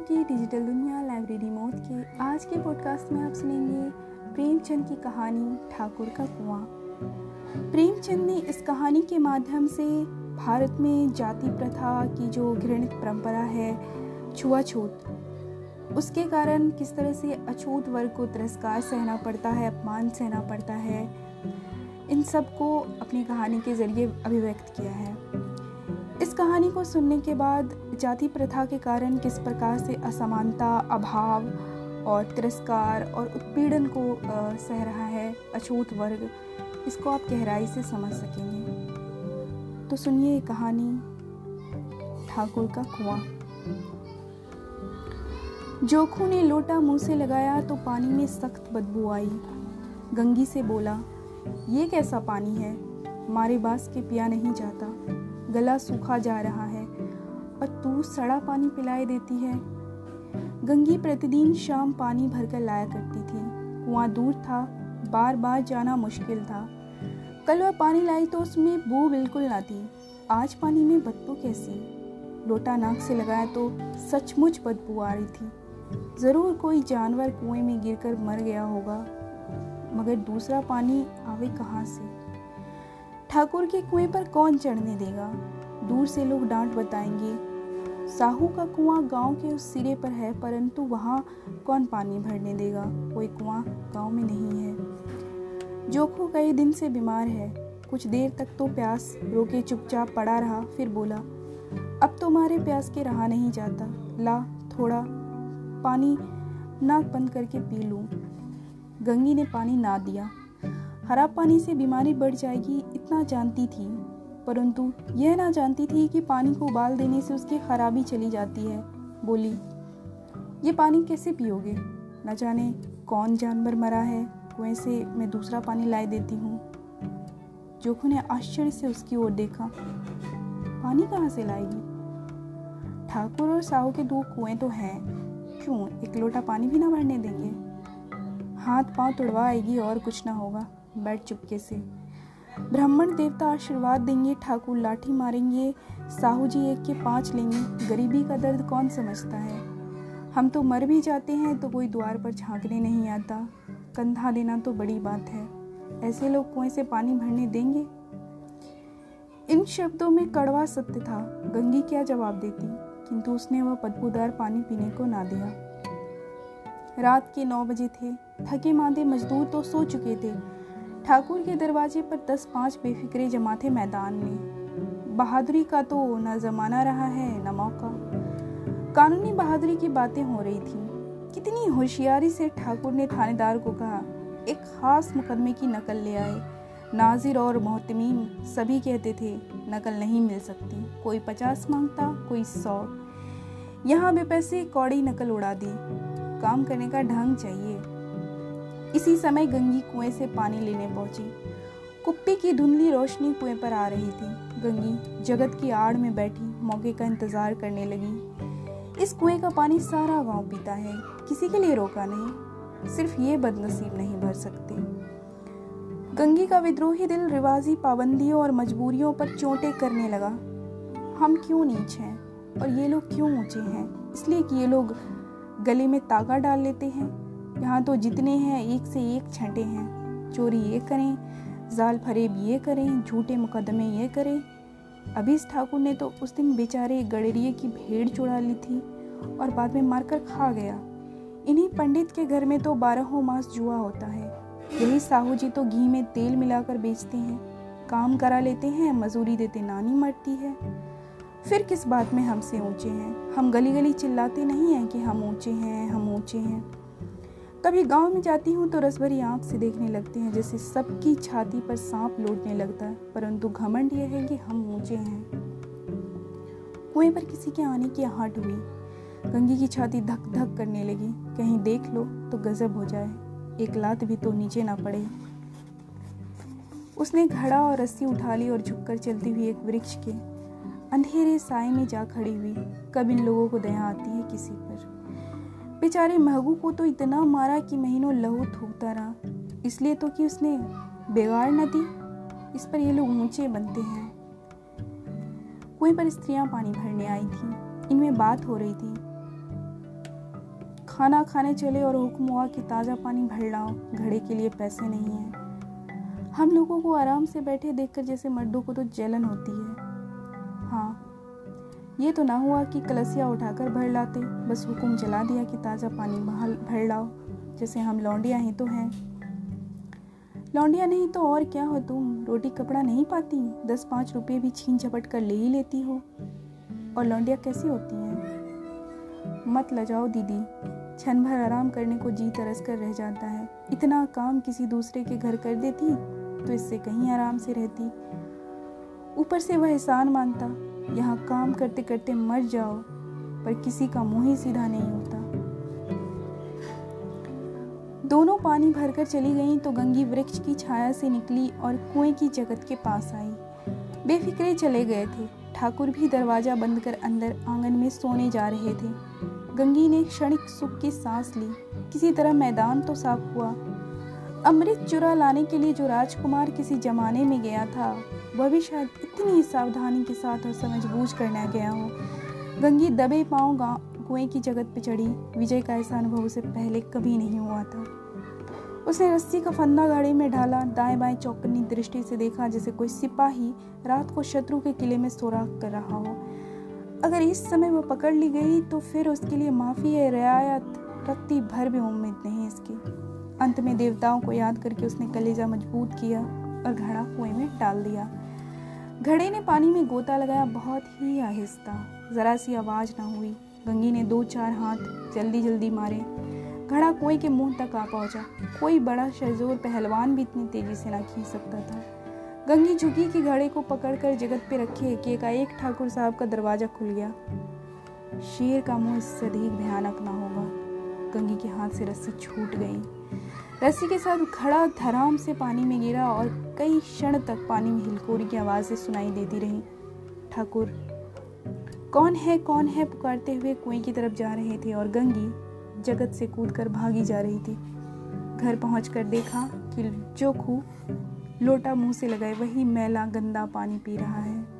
की डिजिटल दुनिया library mode के आज के पॉडकास्ट में आप सुनेंगे प्रेमचंद की कहानी ठाकुर का कुआँ। प्रेमचंद ने इस कहानी के माध्यम से भारत में जाति प्रथा की जो घृणित परंपरा है, छुआछूत, उसके कारण किस तरह से अछूत वर्ग को तिरस्कार सहना पड़ता है, अपमान सहना पड़ता है, इन सबको अपनी कहानी के ज़रिए अभिव्यक्त किया है। इस कहानी को सुनने के बाद जाति प्रथा के कारण किस प्रकार से असमानता, अभाव और तिरस्कार और उत्पीड़न को सह रहा है अछूत वर्ग, इसको आप गहराई से समझ सकेंगे। तो सुनिए ये कहानी ठाकुर का कुआँ। जोखू ने लोटा मुँह से लगाया तो पानी में सख्त बदबू आई। गंगी से बोला, ये कैसा पानी है? मारे बास के पिया नहीं जाता। गला सूखा जा रहा है और तू सड़ा पानी पिलाए देती है। गंगी प्रतिदिन शाम पानी भरकर लाया करती थी। कुआँ दूर था बार बार जाना मुश्किल था। कल वह पानी लाई तो उसमें बू बिल्कुल ना थी। आज पानी में बदबू कैसी? लोटा नाक से लगाया तो सचमुच बदबू आ रही थी। ज़रूर कोई जानवर कुएँ में गिरकर मर गया होगा। मगर दूसरा पानी आवे कहाँ से? ठाकुर के कुएँ पर कौन चढ़ने देगा? दूर से लोग डांट बताएँगे। साहू का कुआँ गाँव के उस सिरे पर है, परंतु वहाँ कौन पानी भरने देगा? कोई कुआँ गाँव में नहीं है। जोखो कई दिन से बीमार है। कुछ देर तक तो प्यास रोके चुपचाप पड़ा रहा, फिर बोला, अब तो हमारे प्यास के रहा नहीं जाता। ला, थोड़ा पानी नाक बंद करके पी लूँ। गंगी ने पानी ना दिया। खराब पानी से बीमारी बढ़ जाएगी इतना जानती थी। परंतु यह ना जानती थी कि पानी को उबाल देने से उसकी खराबी चली जाती है। बोली, ये पानी कैसे पियोगे? न जाने कौन जानवर मरा है कुएँ से मैं दूसरा पानी लाए देती हूँ। जोखू ने आश्चर्य से उसकी ओर देखा। पानी कहाँ से लाएगी? ठाकुर और साहू के दो कुएँ तो हैं। क्यों एक लोटा पानी भी ना भरने देंगे? हाथ पाँव तुड़वा आएगी और कुछ ना होगा। बैठ चुपके से। ब्राह्मण देवता आशीर्वाद देंगे, ठाकुर लाठी मारेंगे, साहू जी एक के पाँच लेंगे। गरीबी का दर्द कौन समझता है? हम तो मर भी जाते हैं तो कोई द्वार पर झांकने नहीं आता। कंधा देना तो बड़ी बात है। ऐसे लोग कुएँ से पानी भरने देंगे? इन शब्दों में कड़वा सत्य था। गंगी क्या जवाब देती? किंतु उसने वह बदबूदार पानी पीने को ना दिया। रात के नौ बजे थे। थके मांदे मजदूर तो सो चुके थे। ठाकुर के दरवाजे पर दस पाँच बेफिक्रे जमा थे मैदान में। बहादुरी का तो न जमाना रहा है, न मौका। कानूनी बहादुरी की बातें हो रही थी। कितनी होशियारी से ठाकुर ने थानेदार को कहा, एक खास मुकदमे की नकल ले आए। नाजिर और मोहतमीन सभी कहते थे, नकल नहीं मिल सकती। कोई पचास माँगता, कोई सौ। यहाँ बेपैसे कौड़ी नकल उड़ा दी। काम करने का ढंग चाहिए। इसी समय गंगी कुएँ से पानी लेने पहुँची। कुप्पी की धुंधली रोशनी कुएँ पर आ रही थी। गंगी जगत की आड़ में बैठी मौके का इंतज़ार करने लगी। इस कुएँ का पानी सारा गाँव पीता है। किसी के लिए रोका नहीं, सिर्फ़ ये बदनसीब नहीं भर सकते। गंगी का विद्रोही दिल रिवाजी पाबंदियों और मजबूरियों पर चोटें करने लगा। हम क्यों नीच हैं? और ये लोग क्यों ऊँचे हैं? इसलिए कि ये लोग गले में तागा डाल लेते हैं। यहाँ तो जितने हैं, एक से एक छंटे हैं। चोरी ये करें, जाल फरेब ये करें, झूठे मुकदमे ये करें। अभीस ठाकुर ने तो उस दिन बेचारे गड़ेरिए की भेड़ चुड़ा ली थी और बाद में मारकर खा गया। इन्हीं पंडित के घर में तो बारहों मास जुआ होता है। यही साहू जी तो घी में तेल मिलाकर बेचते हैं, काम करा लेते हैं, मजूरी देते नानी मरती है। फिर किस बात में हमसे ऊँचे हैं? हम गली गली चिल्लाते नहीं हैं कि हम ऊँचे हैं, हम ऊँचे हैं। कभी गाँव में जाती हूँ तो रसभरी आँख से देखने लगते हैं, जैसे सबकी छाती पर सांप लौटने लगता है। परंतु घमंड यह है कि हम ऊँचे हैं। कुएँ पर किसी के आने की आहट हुई। गंगी की छाती धक धक करने लगी। कहीं देख लो तो गजब हो जाए। एक लात भी तो नीचे ना पड़े। उसने घड़ा और रस्सी उठा ली और झुककर चलती हुई एक वृक्ष के अंधेरे साय में जा खड़ी हुई। कब इन लोगों को दया आती है किसी पर? बेचारे महगू को तो इतना मारा कि महीनों लहू थूकता रहा। इसलिए तो कि उसने बेगाड़ न दी। इस पर ये लोग ऊँचे बनते हैं। कुएँ पर स्त्रियाँ पानी भरने आई थी। इनमें बात हो रही थी। खाना खाने चले और हुक्म हुआ कि ताज़ा पानी भर लाओ। घड़े के लिए पैसे नहीं हैं। हम लोगों को आराम से बैठे देखकर जैसे मर्दों को तो जलन होती है। ये तो ना हुआ कि कलसिया उठाकर भर लाते, बस हुक्म चला दिया कि ताज़ा पानी बहाल, भर लाओ, जैसे हम लौंडिया ही तो हैं। लौंडिया नहीं तो और क्या हो तुम? रोटी कपड़ा नहीं पाती? दस पाँच रुपये भी छीन झपट कर ले ही लेती हो। और लौंडिया कैसी होती हैं? मत लजाओ दीदी। क्षण भर आराम करने को जी तरस कर रह जाता है। इतना काम किसी दूसरे के घर कर देती तो इससे कहीं आराम से रहती। ऊपर से वह एहसान मानता यहाँ काम करते करते मर जाओ, पर किसी का मुँह ही सीधा नहीं होता। दोनों पानी भरकर चली गईं तो गंगी वृक्ष की छाया से निकली और कुएँ की जगत के पास आई। बेफिक्रे चले गए थे। ठाकुर भी दरवाज़ा बंद कर अंदर आँगन में सोने जा रहे थे। गंगी ने क्षणिक सुख की सांस ली। किसी तरह मैदान तो साफ़ हुआ। अमृत चुरा लाने के लिए जो राजकुमार किसी जमाने में गया था, वह भी शायद इतनी सावधानी के साथ और समझबूझ कर न गया हो। गंगी दबे पाँव गाँव कुएँ की जगत पर चढ़ी, विजय का ऐसा अनुभव उसे पहले कभी नहीं हुआ था। उसने रस्सी का फंदा गाड़ी में ढाला दाएँ बाएँ चौकनी दृष्टि से देखा, जैसे कोई सिपाही रात को शत्रु के किले में सोराख कर रहा हो। अगर इस समय वह पकड़ ली गई तो फिर उसके लिए माफ़ी है रियायत, रत्ती भर भी उम्मीद नहीं इसकी। अंत में देवताओं को याद करके उसने कलेजा मज़बूत किया और घड़ा कुएँ में डाल दिया। घड़े ने पानी में गोता लगाया, बहुत ही आहिस्ता। जरा सी आवाज़ ना हुई। गंगी ने दो चार हाथ जल्दी जल्दी मारे। घड़ा कुएँ के मुँह तक आ पहुँचा। कोई बड़ा शहजोर पहलवान भी इतनी तेज़ी से ना खींच सकता था। गंगी झुकी कि घड़े को पकड़कर जगत पे रखे कि एकाएक ठाकुर साहब का दरवाज़ा खुल गया। शेर का मुँह इससे अधिक भयानक ना होगा। गंगी के हाथ से रस्सी छूट गई। रस्सी के साथ खड़ा धराम से पानी में गिरा और कई क्षण तक पानी में हिलकोरी की आवाज़ें सुनाई देती रही। ठाकुर, कौन है कौन है पुकारते हुए कुएँ की तरफ़ जा रहे थे और गंगी जगत से कूद कर भागी जा रही थी। घर पहुंचकर देखा कि जो खूह लोटा मुँह से लगाए वही मैला गंदा पानी पी रहा है।